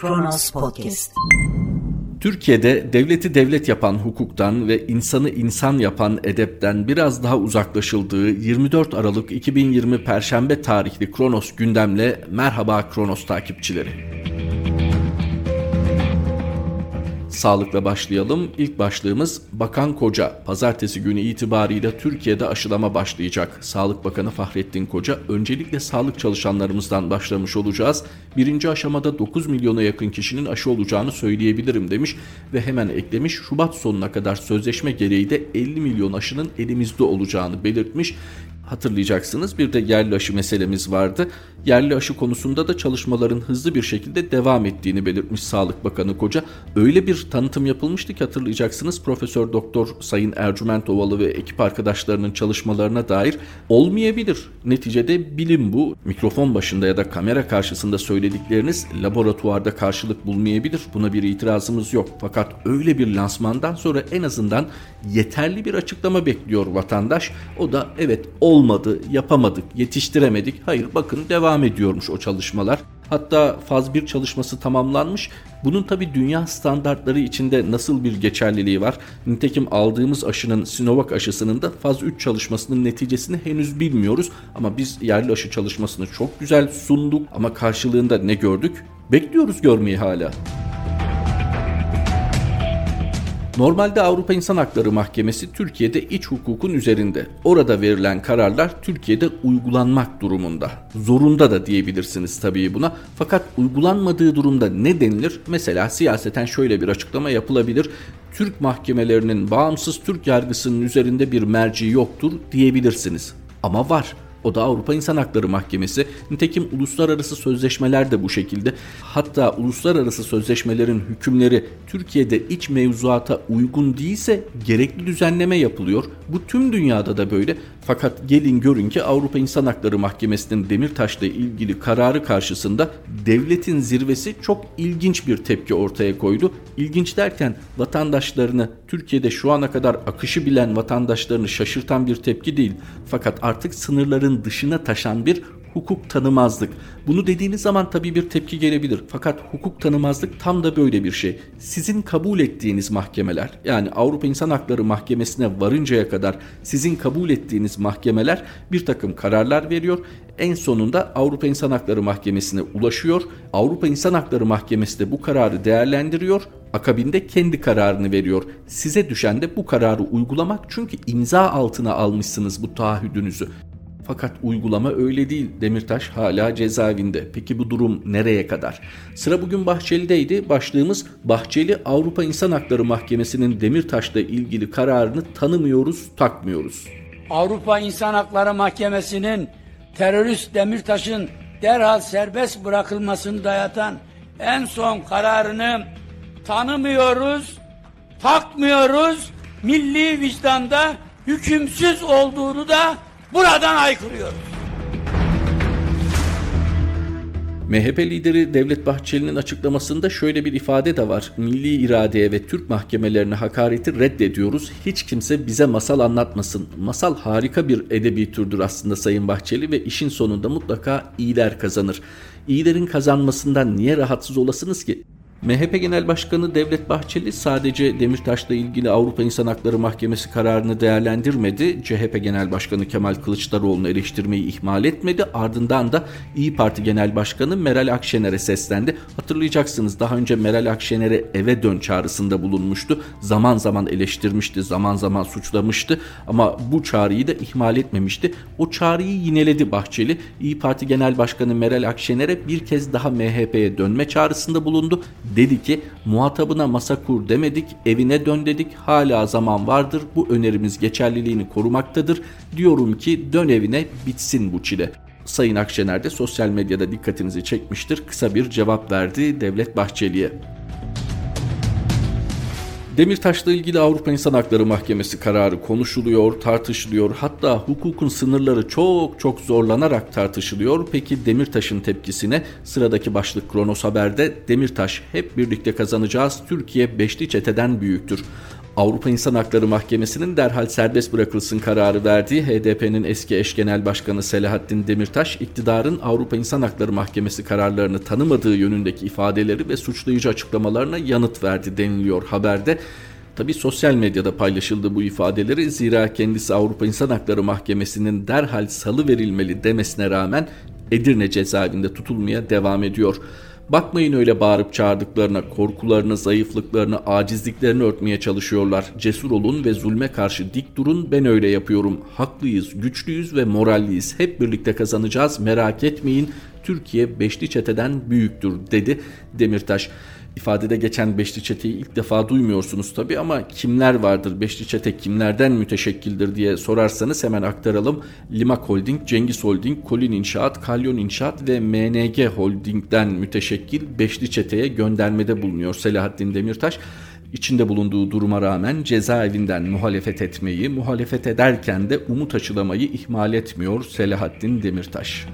Kronos Podcast. Türkiye'de devleti devlet yapan hukuktan ve insanı insan yapan edepten biraz daha uzaklaşıldığı 24 Aralık 2020 Perşembe tarihli Kronos gündemle merhaba Kronos takipçileri. Sağlıkla başlayalım. İlk başlığımız Bakan Koca. Pazartesi günü itibariyle Türkiye'de aşılama başlayacak. Sağlık Bakanı Fahrettin Koca öncelikle sağlık çalışanlarımızdan başlamış olacağız. Birinci aşamada 9 milyona yakın kişinin aşı olacağını söyleyebilirim demiş ve hemen eklemiş Şubat sonuna kadar sözleşme gereği de 50 milyon aşının elimizde olacağını belirtmiş. Hatırlayacaksınız bir de yerli aşı meselemiz vardı. Yerli aşı konusunda da çalışmaların hızlı bir şekilde devam ettiğini belirtmiş Sağlık Bakanı Koca. Öyle bir tanıtım yapılmıştı ki hatırlayacaksınız Profesör Doktor Sayın Ercüment Ovalı ve ekip arkadaşlarının çalışmalarına dair olmayabilir. Neticede bilim bu. Mikrofon başında ya da kamera karşısında söyledikleriniz laboratuvarda karşılık bulmayabilir. Buna bir itirazımız yok. Fakat öyle bir lansmandan sonra en azından yeterli bir açıklama bekliyor vatandaş. O da evet olmadı, yapamadık, yetiştiremedik. Hayır bakın devam ediyormuş o çalışmalar. Hatta faz 1 çalışması tamamlanmış. Bunun tabi dünya standartları içinde nasıl bir geçerliliği var? Nitekim aldığımız aşının Sinovac aşısının da faz 3 çalışmasının neticesini henüz bilmiyoruz. Ama biz yerli aşı çalışmasını çok güzel sunduk ama karşılığında ne gördük? Bekliyoruz görmeyi hala. Normalde Avrupa İnsan Hakları Mahkemesi Türkiye'de iç hukukun üzerinde. Orada verilen kararlar Türkiye'de uygulanmak durumunda. Zorunda da diyebilirsiniz tabii buna. Fakat uygulanmadığı durumda ne denilir? Mesela siyaseten şöyle bir açıklama yapılabilir. Türk mahkemelerinin bağımsız Türk yargısının üzerinde bir merci yoktur diyebilirsiniz. Ama var. O da Avrupa İnsan Hakları Mahkemesi. Nitekim uluslararası sözleşmeler de bu şekilde. Hatta uluslararası sözleşmelerin hükümleri Türkiye'de iç mevzuata uygun değilse gerekli düzenleme yapılıyor. Bu tüm dünyada da böyle. Fakat gelin görün ki Avrupa İnsan Hakları Mahkemesi'nin Demirtaş'la ilgili kararı karşısında devletin zirvesi çok ilginç bir tepki ortaya koydu. İlginç derken vatandaşlarını Türkiye'de şu ana kadar akışı bilen vatandaşlarını şaşırtan bir tepki değil. Fakat artık sınırların dışına taşan bir hukuk tanımazlık. Bunu dediğiniz zaman tabii bir tepki gelebilir. Fakat hukuk tanımazlık tam da böyle bir şey. Sizin kabul ettiğiniz mahkemeler yani Avrupa İnsan Hakları Mahkemesi'ne varıncaya kadar sizin kabul ettiğiniz mahkemeler bir takım kararlar veriyor. En sonunda Avrupa İnsan Hakları Mahkemesi'ne ulaşıyor. Avrupa İnsan Hakları Mahkemesi de bu kararı değerlendiriyor. Akabinde kendi kararını veriyor. Size düşen de bu kararı uygulamak çünkü imza altına almışsınız bu taahhüdünüzü. Fakat uygulama öyle değil. Demirtaş hala cezaevinde. Peki bu durum nereye kadar? Sıra bugün Bahçeli'deydi. Başlığımız Bahçeli Avrupa İnsan Hakları Mahkemesi'nin Demirtaş'la ilgili kararını tanımıyoruz, takmıyoruz. Avrupa İnsan Hakları Mahkemesi'nin terörist Demirtaş'ın derhal serbest bırakılmasını dayatan en son kararını tanımıyoruz, takmıyoruz, milli vicdanda hükümsüz olduğunu da buradan aykırıyoruz. MHP lideri Devlet Bahçeli'nin açıklamasında şöyle bir ifade de var. Milli iradeye ve Türk mahkemelerine hakareti reddediyoruz. Hiç kimse bize masal anlatmasın. Masal harika bir edebi türdür aslında Sayın Bahçeli ve işin sonunda mutlaka iyiler kazanır. İyilerin kazanmasından niye rahatsız olasınız ki? MHP Genel Başkanı Devlet Bahçeli sadece Demirtaş'la ilgili Avrupa İnsan Hakları Mahkemesi kararını değerlendirmedi. CHP Genel Başkanı Kemal Kılıçdaroğlu'nu eleştirmeyi ihmal etmedi. Ardından da İyi Parti Genel Başkanı Meral Akşener'e seslendi. Hatırlayacaksınız daha önce Meral Akşener'e eve dön çağrısında bulunmuştu. Zaman zaman eleştirmişti, zaman zaman suçlamıştı ama bu çağrıyı da ihmal etmemişti. O çağrıyı yineledi Bahçeli. İyi Parti Genel Başkanı Meral Akşener'e bir kez daha MHP'ye dönme çağrısında bulundu Dedi ki muhatabına masa kur demedik, evine dön dedik, hala zaman vardır, bu önerimiz geçerliliğini korumaktadır. Diyorum ki dön evine bitsin bu çile. Sayın Akşener de sosyal medyada dikkatinizi çekmiştir. Kısa bir cevap verdi Devlet Bahçeli'ye. Demirtaş'la ilgili Avrupa İnsan Hakları Mahkemesi kararı konuşuluyor, tartışılıyor. Hatta hukukun sınırları çok çok zorlanarak tartışılıyor. Peki Demirtaş'ın tepkisine sıradaki başlık Kronos Haber'de Demirtaş hep birlikte kazanacağız. Türkiye beşli çeteden büyüktür. Avrupa İnsan Hakları Mahkemesi'nin derhal serbest bırakılsın kararı verdiği HDP'nin eski eş genel başkanı Selahattin Demirtaş, iktidarın Avrupa İnsan Hakları Mahkemesi kararlarını tanımadığı yönündeki ifadeleri ve suçlayıcı açıklamalarına yanıt verdi deniliyor haberde. Tabi sosyal medyada paylaşıldı bu ifadeleri zira kendisi Avrupa İnsan Hakları Mahkemesi'nin derhal salı verilmeli demesine rağmen Edirne cezaevinde tutulmaya devam ediyor. Bakmayın öyle bağırıp çağırdıklarına, korkularını, zayıflıklarını, acizliklerini örtmeye çalışıyorlar. Cesur olun ve zulme karşı dik durun ben öyle yapıyorum. Haklıyız, güçlüyüz ve moralliyiz. Hep birlikte kazanacağız merak etmeyin. Türkiye beşli çeteden büyüktür dedi Demirtaş. İfadede geçen Beşli Çete'yi ilk defa duymuyorsunuz tabi ama kimler vardır Beşli Çete kimlerden müteşekkildir diye sorarsanız hemen aktaralım. Limak Holding, Cengiz Holding, Kolin İnşaat, Kalyon İnşaat ve MNG Holding'den müteşekkil Beşli Çete'ye göndermede bulunuyor Selahattin Demirtaş içinde bulunduğu duruma rağmen cezaevinden muhalefet etmeyi, muhalefet ederken de umut aşılamayı ihmal etmiyor Selahattin Demirtaş.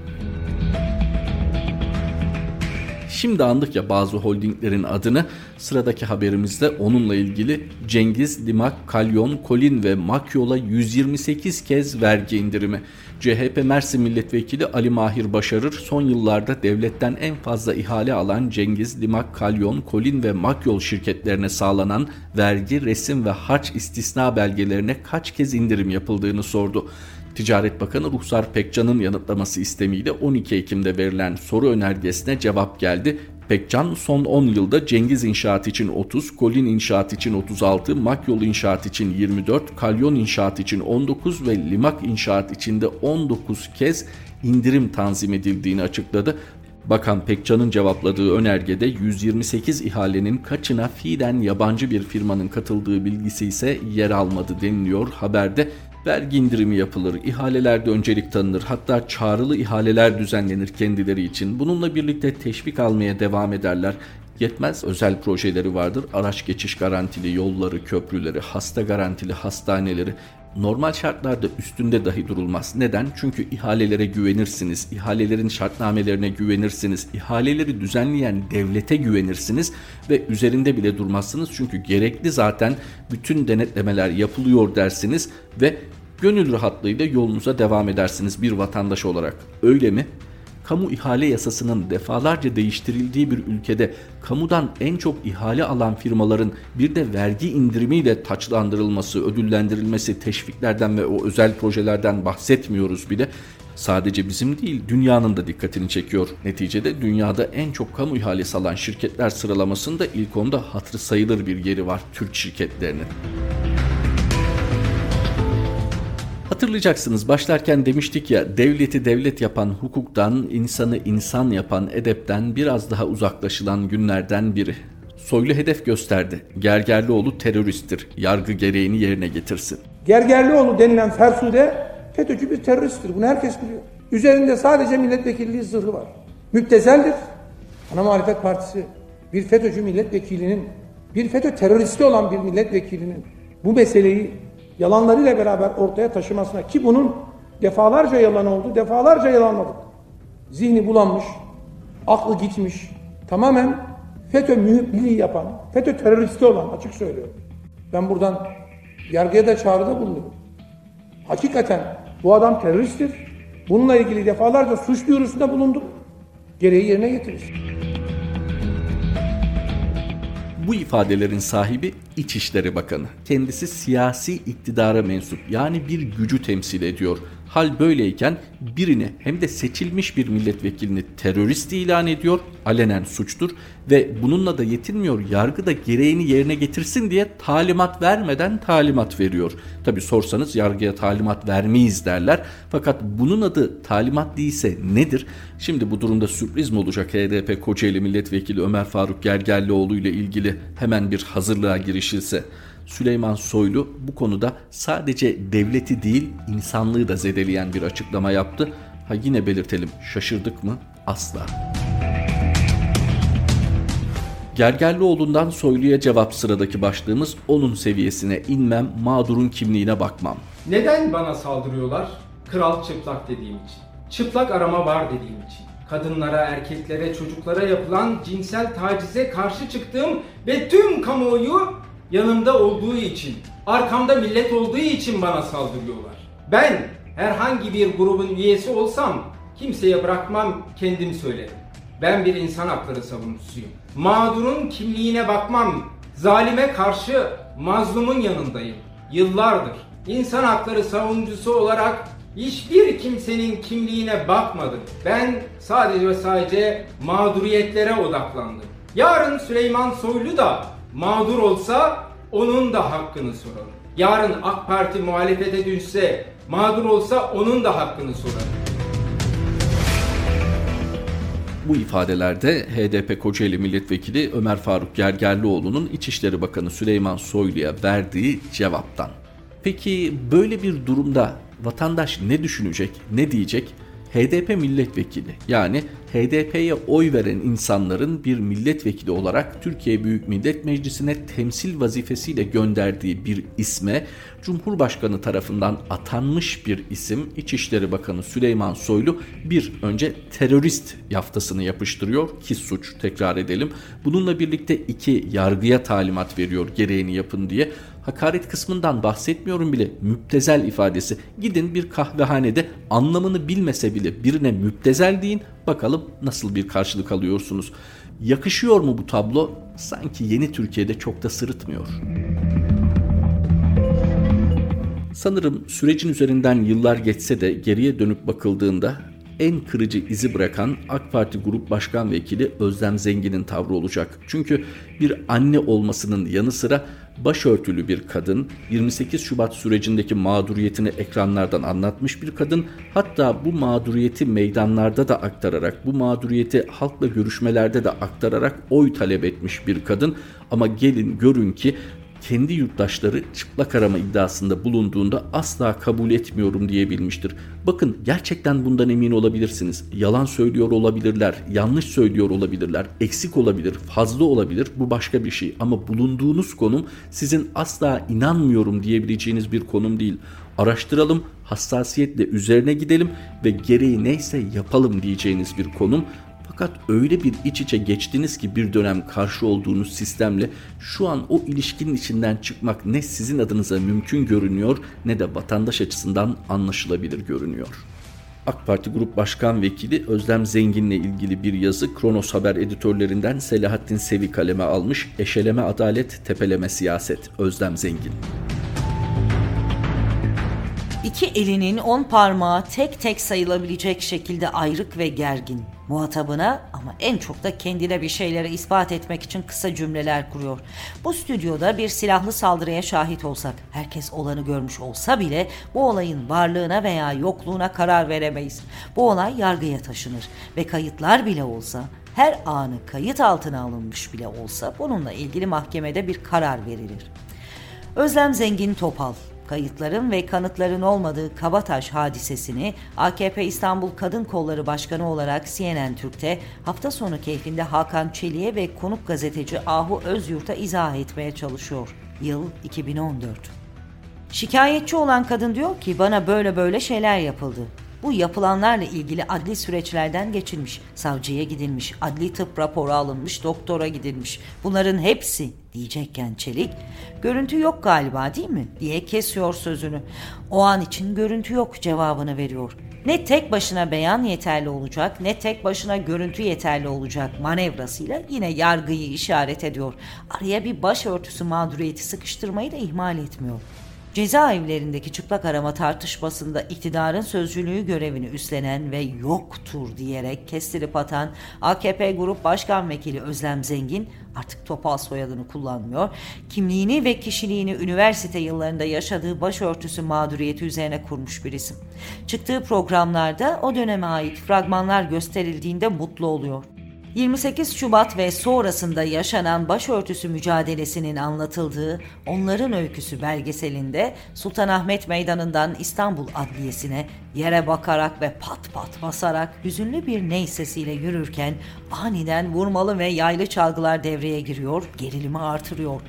Şimdi andık ya bazı holdinglerin adını. Sıradaki haberimizde onunla ilgili Cengiz, Limak, Kalyon, Kolin ve Makyol'a 128 kez vergi indirimi. CHP Mersin Milletvekili Ali Mahir Başarır son yıllarda devletten en fazla ihale alan Cengiz, Limak, Kalyon, Kolin ve Makyol şirketlerine sağlanan vergi, resim ve harç istisna belgelerine kaç kez indirim yapıldığını sordu. Ticaret Bakanı Ruhsar Pekcan'ın yanıtlaması istemiyle 12 Ekim'de verilen soru önergesine cevap geldi. Pekcan son 10 yılda Cengiz İnşaat için 30, Kolin İnşaat için 36, Makyol İnşaat için 24, Kalyon İnşaat için 19 ve Limak İnşaat için de 19 kez indirim tanzim edildiğini açıkladı. Bakan Pekcan'ın cevapladığı önergede 128 ihalenin kaçına fiilen yabancı bir firmanın katıldığı bilgisi ise yer almadı deniliyor haberde vergi indirimi yapılır, ihalelerde öncelik tanınır, hatta çağrılı ihaleler düzenlenir kendileri için. Bununla birlikte teşvik almaya devam ederler. Yetmez özel projeleri vardır. Araç geçiş garantili yolları, köprüleri, hasta garantili hastaneleri, normal şartlarda üstünde dahi durulmaz. Neden? Çünkü ihalelere güvenirsiniz, ihalelerin şartnamelerine güvenirsiniz, ihaleleri düzenleyen devlete güvenirsiniz ve üzerinde bile durmazsınız. Çünkü gerekli zaten bütün denetlemeler yapılıyor dersiniz ve gönül rahatlığıyla yolunuza devam edersiniz bir vatandaş olarak. Öyle mi? kamu ihale yasasının defalarca değiştirildiği bir ülkede kamudan en çok ihale alan firmaların bir de vergi indirimiyle taçlandırılması, ödüllendirilmesi, teşviklerden ve o özel projelerden bahsetmiyoruz bile. Sadece bizim değil dünyanın da dikkatini çekiyor. Neticede dünyada en çok kamu ihalesi alan şirketler sıralamasında ilk onda hatırı sayılır bir yeri var Türk şirketlerinin. Hatırlayacaksınız başlarken demiştik ya devleti devlet yapan hukuktan, insanı insan yapan edepten biraz daha uzaklaşılan günlerden biri. Soylu hedef gösterdi. Gergerlioğlu teröristtir. Yargı gereğini yerine getirsin. Gergerlioğlu denilen Fersude FETÖ'cü bir teröristtir. Bunu herkes biliyor. Üzerinde sadece milletvekilliği zırhı var. Müptezeldir. Ana Muhalefet Partisi bir FETÖ'cü milletvekilinin, bir FETÖ teröristi olan bir milletvekilinin bu meseleyi yalanlarıyla beraber ortaya taşımasına ki bunun defalarca yalan oldu, defalarca yalanladık. Zihni bulanmış, aklı gitmiş, tamamen FETÖ mühibbiliği yapan, FETÖ teröristi olan açık söylüyorum. Ben buradan yargıya da çağrıda bulunuyorum. Hakikaten bu adam teröristtir. Bununla ilgili defalarca suç duyurusunda bulunduk. Gereği yerine getirir. Bu ifadelerin sahibi İçişleri Bakanı. Kendisi siyasi iktidara mensup yani bir gücü temsil ediyor. Hal böyleyken birini hem de seçilmiş bir milletvekilini terörist ilan ediyor, alenen suçtur ve bununla da yetinmiyor. Yargı da gereğini yerine getirsin diye talimat vermeden talimat veriyor. Tabi sorsanız yargıya talimat vermeyiz derler. Fakat bunun adı talimat değilse nedir? Şimdi bu durumda sürpriz mi olacak HDP Kocaeli Milletvekili Ömer Faruk Gergerlioğlu ile ilgili hemen bir hazırlığa girişilse? Süleyman Soylu bu konuda sadece devleti değil insanlığı da zedeleyen bir açıklama yaptı. Ha yine belirtelim şaşırdık mı? Asla. Gergerlioğlu'ndan Soylu'ya cevap sıradaki başlığımız onun seviyesine inmem, mağdurun kimliğine bakmam. Neden bana saldırıyorlar? Kral çıplak dediğim için. Çıplak arama var dediğim için. Kadınlara, erkeklere, çocuklara yapılan cinsel tacize karşı çıktığım ve tüm kamuoyu yanımda olduğu için, arkamda millet olduğu için bana saldırıyorlar. Ben herhangi bir grubun üyesi olsam kimseye bırakmam kendim söylerim. Ben bir insan hakları savunucusuyum. Mağdurun kimliğine bakmam. Zalime karşı mazlumun yanındayım. Yıllardır insan hakları savunucusu olarak hiçbir kimsenin kimliğine bakmadım. Ben sadece ve sadece mağduriyetlere odaklandım. Yarın Süleyman Soylu da mağdur olsa onun da hakkını sorarım. Yarın AK Parti muhalefete düşse, mağdur olsa onun da hakkını sorarım. Bu ifadelerde HDP Kocaeli Milletvekili Ömer Faruk Gergerlioğlu'nun İçişleri Bakanı Süleyman Soylu'ya verdiği cevaptan. Peki böyle bir durumda vatandaş ne düşünecek, ne diyecek? HDP milletvekili yani HDP'ye oy veren insanların bir milletvekili olarak Türkiye Büyük Millet Meclisi'ne temsil vazifesiyle gönderdiği bir isme Cumhurbaşkanı tarafından atanmış bir isim İçişleri Bakanı Süleyman Soylu bir önce terörist yaftasını yapıştırıyor ki suç tekrar edelim. Bununla birlikte iki yargıya talimat veriyor gereğini yapın diye. Hakaret kısmından bahsetmiyorum bile müptezel ifadesi. Gidin bir kahvehanede anlamını bilmese bile birine müptezel deyin bakalım nasıl bir karşılık alıyorsunuz. Yakışıyor mu bu tablo? Sanki yeni Türkiye'de çok da sırıtmıyor. Sanırım sürecin üzerinden yıllar geçse de geriye dönüp bakıldığında en kırıcı izi bırakan AK Parti Grup Başkan Vekili Özlem Zengin'in tavrı olacak. Çünkü bir anne olmasının yanı sıra başörtülü bir kadın, 28 Şubat sürecindeki mağduriyetini ekranlardan anlatmış bir kadın, hatta bu mağduriyeti meydanlarda da aktararak, bu mağduriyeti halkla görüşmelerde de aktararak oy talep etmiş bir kadın. Ama gelin görün ki kendi yurttaşları çıplak arama iddiasında bulunduğunda asla kabul etmiyorum diyebilmiştir. Bakın gerçekten bundan emin olabilirsiniz. Yalan söylüyor olabilirler, yanlış söylüyor olabilirler, eksik olabilir, fazla olabilir. Bu başka bir şey ama bulunduğunuz konum sizin asla inanmıyorum diyebileceğiniz bir konum değil. Araştıralım, hassasiyetle üzerine gidelim ve gereği neyse yapalım diyeceğiniz bir konum. Fakat öyle bir iç içe geçtiniz ki bir dönem karşı olduğunuz sistemle şu an o ilişkinin içinden çıkmak ne sizin adınıza mümkün görünüyor ne de vatandaş açısından anlaşılabilir görünüyor. AK Parti Grup Başkan Vekili Özlem Zengin'le ilgili bir yazı Kronos Haber editörlerinden Selahattin Sevi kaleme almış. Eşeleme adalet, tepeleme siyaset. Özlem Zengin. İki elinin on parmağı tek tek sayılabilecek şekilde ayrık ve gergin. Muhatabına ama en çok da kendine bir şeyleri ispat etmek için kısa cümleler kuruyor. Bu stüdyoda bir silahlı saldırıya şahit olsak, herkes olanı görmüş olsa bile bu olayın varlığına veya yokluğuna karar veremeyiz. Bu olay yargıya taşınır ve kayıtlar bile olsa her anı kayıt altına alınmış bile olsa bununla ilgili mahkemede bir karar verilir. Özlem Zengin Topal kayıtların ve kanıtların olmadığı Kabataş hadisesini AKP İstanbul Kadın Kolları Başkanı olarak CNN Türk'te hafta sonu keyfinde Hakan Çelik'e ve konuk gazeteci Ahu Özyurt'a izah etmeye çalışıyor. Yıl 2014. Şikayetçi olan kadın diyor ki bana böyle böyle şeyler yapıldı. Bu yapılanlarla ilgili adli süreçlerden geçilmiş, savcıya gidilmiş, adli tıp raporu alınmış, doktora gidilmiş. Bunların hepsi diyecekken Çelik, görüntü yok galiba değil mi diye kesiyor sözünü. O an için görüntü yok cevabını veriyor. Ne tek başına beyan yeterli olacak ne tek başına görüntü yeterli olacak manevrasıyla yine yargıyı işaret ediyor. Araya bir başörtüsü mağduriyeti sıkıştırmayı da ihmal etmiyor. Cezaevlerindeki çıplak arama tartışmasında iktidarın sözcülüğü görevini üstlenen ve yoktur diyerek kestirip atan AKP Grup Başkan Vekili Özlem Zengin artık topal soyadını kullanmıyor. Kimliğini ve kişiliğini üniversite yıllarında yaşadığı başörtüsü mağduriyeti üzerine kurmuş bir isim. Çıktığı programlarda o döneme ait fragmanlar gösterildiğinde mutlu oluyor. 28 Şubat ve sonrasında yaşanan başörtüsü mücadelesinin anlatıldığı Onların Öyküsü belgeselinde Sultanahmet Meydanı'ndan İstanbul Adliyesi'ne yere bakarak ve pat pat basarak hüzünlü bir ney sesiyle yürürken aniden vurmalı ve yaylı çalgılar devreye giriyor, gerilimi artırıyor.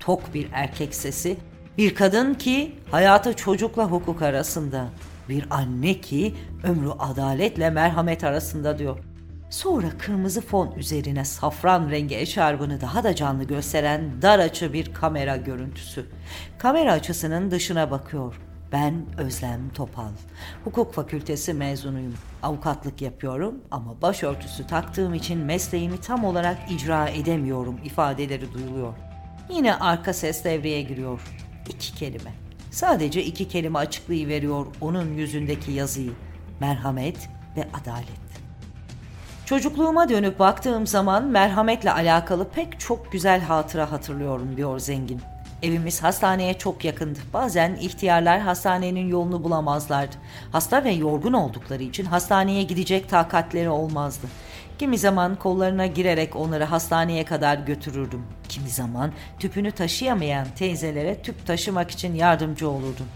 Tok bir erkek sesi, bir kadın ki hayatı çocukla hukuk arasında, bir anne ki ömrü adaletle merhamet arasında diyor. Sonra kırmızı fon üzerine safran rengi eşarbını daha da canlı gösteren dar açı bir kamera görüntüsü. Kamera açısının dışına bakıyor. Ben Özlem Topal. Hukuk fakültesi mezunuyum. Avukatlık yapıyorum ama başörtüsü taktığım için mesleğimi tam olarak icra edemiyorum ifadeleri duyuluyor. Yine arka ses devreye giriyor. İki kelime. Sadece iki kelime açıklayıveriyor onun yüzündeki yazıyı. Merhamet ve adalet. Çocukluğuma dönüp baktığım zaman merhametle alakalı pek çok güzel hatıra hatırlıyorum diyor zengin. Evimiz hastaneye çok yakındı. Bazen ihtiyarlar hastanenin yolunu bulamazlardı. Hasta ve yorgun oldukları için hastaneye gidecek takatleri olmazdı. Kimi zaman kollarına girerek onları hastaneye kadar götürürdüm. Kimi zaman tüpünü taşıyamayan teyzelere tüp taşımak için yardımcı olurdum.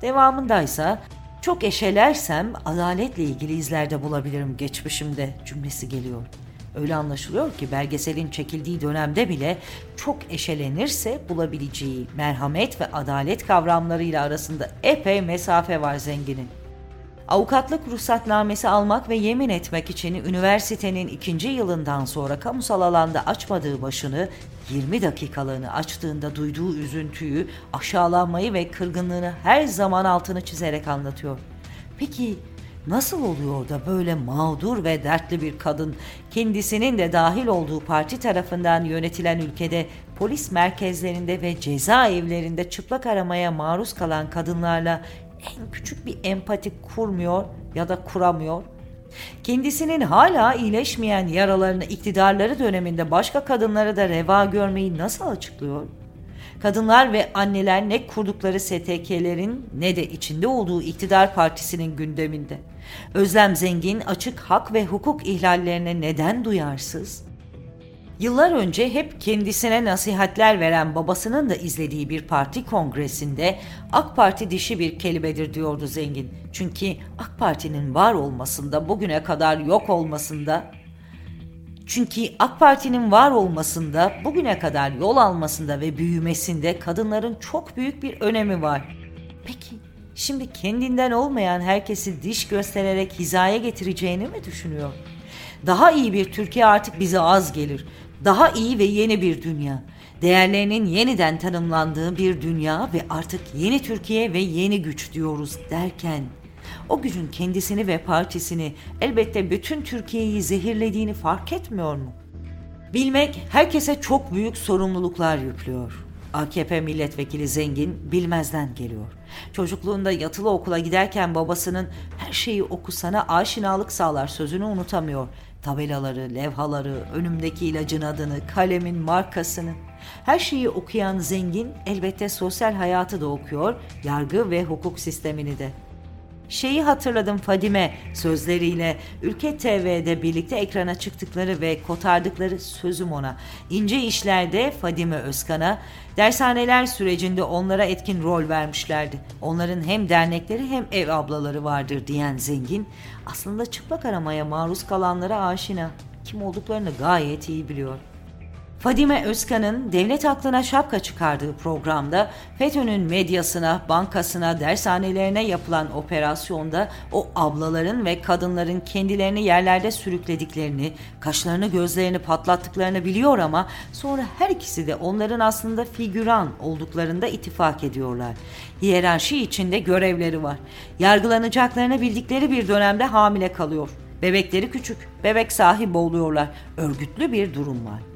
Devamındaysa çok eşelersem adaletle ilgili izlerde bulabilirim geçmişimde cümlesi geliyor. Öyle anlaşılıyor ki belgeselin çekildiği dönemde bile çok eşelenirse bulabileceği merhamet ve adalet kavramlarıyla arasında epey mesafe var zenginin. Avukatlık ruhsatnamesi almak ve yemin etmek için üniversitenin ikinci yılından sonra kamusal alanda açmadığı başını 20 dakikalığını açtığında duyduğu üzüntüyü, aşağılanmayı ve kırgınlığını her zaman altını çizerek anlatıyor. Peki nasıl oluyor da böyle mağdur ve dertli bir kadın kendisinin de dahil olduğu parti tarafından yönetilen ülkede polis merkezlerinde ve cezaevlerinde çıplak aramaya maruz kalan kadınlarla en küçük bir empati kurmuyor ya da kuramıyor. Kendisinin hala iyileşmeyen yaralarını iktidarları döneminde başka kadınları da reva görmeyi nasıl açıklıyor? Kadınlar ve anneler ne kurdukları STK'lerin ne de içinde olduğu iktidar partisinin gündeminde. Özlem Zengin açık hak ve hukuk ihlallerine neden duyarsız? Yıllar önce hep kendisine nasihatler veren babasının da izlediği bir parti kongresinde AK Parti dişi bir kelimedir diyordu zengin. Çünkü AK Parti'nin var olmasında bugüne kadar yok olmasında çünkü AK Parti'nin var olmasında, bugüne kadar yol almasında ve büyümesinde kadınların çok büyük bir önemi var. Peki şimdi kendinden olmayan herkesi diş göstererek hizaya getireceğini mi düşünüyor? Daha iyi bir Türkiye artık bize az gelir. Daha iyi ve yeni bir dünya. Değerlerinin yeniden tanımlandığı bir dünya ve artık yeni Türkiye ve yeni güç diyoruz derken o gücün kendisini ve partisini elbette bütün Türkiye'yi zehirlediğini fark etmiyor mu? Bilmek herkese çok büyük sorumluluklar yüklüyor. AKP milletvekili zengin bilmezden geliyor. Çocukluğunda yatılı okula giderken babasının her şeyi okusana aşinalık sağlar sözünü unutamıyor. Tabelaları, levhaları, önümdeki ilacın adını, kalemin markasını. Her şeyi okuyan zengin elbette sosyal hayatı da okuyor, yargı ve hukuk sistemini de. Şeyi hatırladım Fadime sözleriyle Ülke TV'de birlikte ekrana çıktıkları ve kotardıkları sözüm ona. İnce işlerde Fadime Özkan'a dershaneler sürecinde onlara etkin rol vermişlerdi. Onların hem dernekleri hem ev ablaları vardır diyen zengin aslında çıplak aramaya maruz kalanlara aşina. Kim olduklarını gayet iyi biliyor. Fadime Özkan'ın devlet aklına şapka çıkardığı programda FETÖ'nün medyasına, bankasına, dershanelerine yapılan operasyonda o ablaların ve kadınların kendilerini yerlerde sürüklediklerini, kaşlarını gözlerini patlattıklarını biliyor ama sonra her ikisi de onların aslında figüran olduklarında ittifak ediyorlar. Hiyerarşi içinde görevleri var. Yargılanacaklarını bildikleri bir dönemde hamile kalıyor. Bebekleri küçük, bebek sahibi oluyorlar. Örgütlü bir durum var.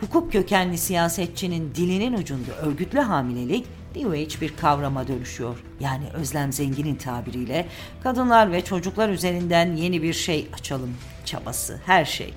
Hukuk kökenli siyasetçinin dilinin ucunda örgütlü hamilelik New Age bir kavrama dönüşüyor. Yani Özlem Zengin'in tabiriyle kadınlar ve çocuklar üzerinden yeni bir şey açalım çabası, her şey.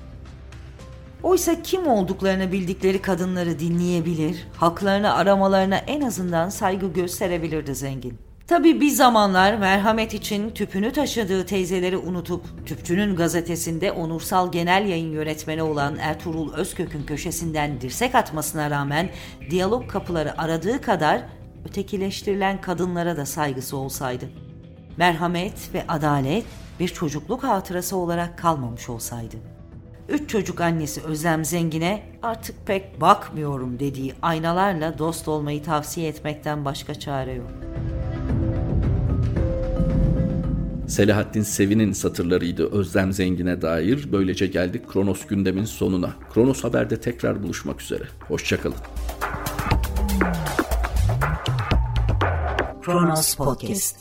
Oysa kim olduklarını bildikleri kadınları dinleyebilir, haklarını aramalarına en azından saygı gösterebilirdi zengin. Tabi bir zamanlar merhamet için tüpünü taşıdığı teyzeleri unutup tüpçünün gazetesinde onursal genel yayın yönetmeni olan Ertuğrul Özkök'ün köşesinden dirsek atmasına rağmen diyalog kapıları aradığı kadar ötekileştirilen kadınlara da saygısı olsaydı. Merhamet ve adalet bir çocukluk hatırası olarak kalmamış olsaydı. Üç çocuk annesi Özlem Zengin'e artık pek bakmıyorum dediği aynalarla dost olmayı tavsiye etmekten başka çare yok. Selahattin Sevin'in satırlarıydı Özlem Zengin'e dair. Böylece geldik Kronos gündemin sonuna. Kronos Haber'de tekrar buluşmak üzere. Hoşçakalın. Kronos Podcast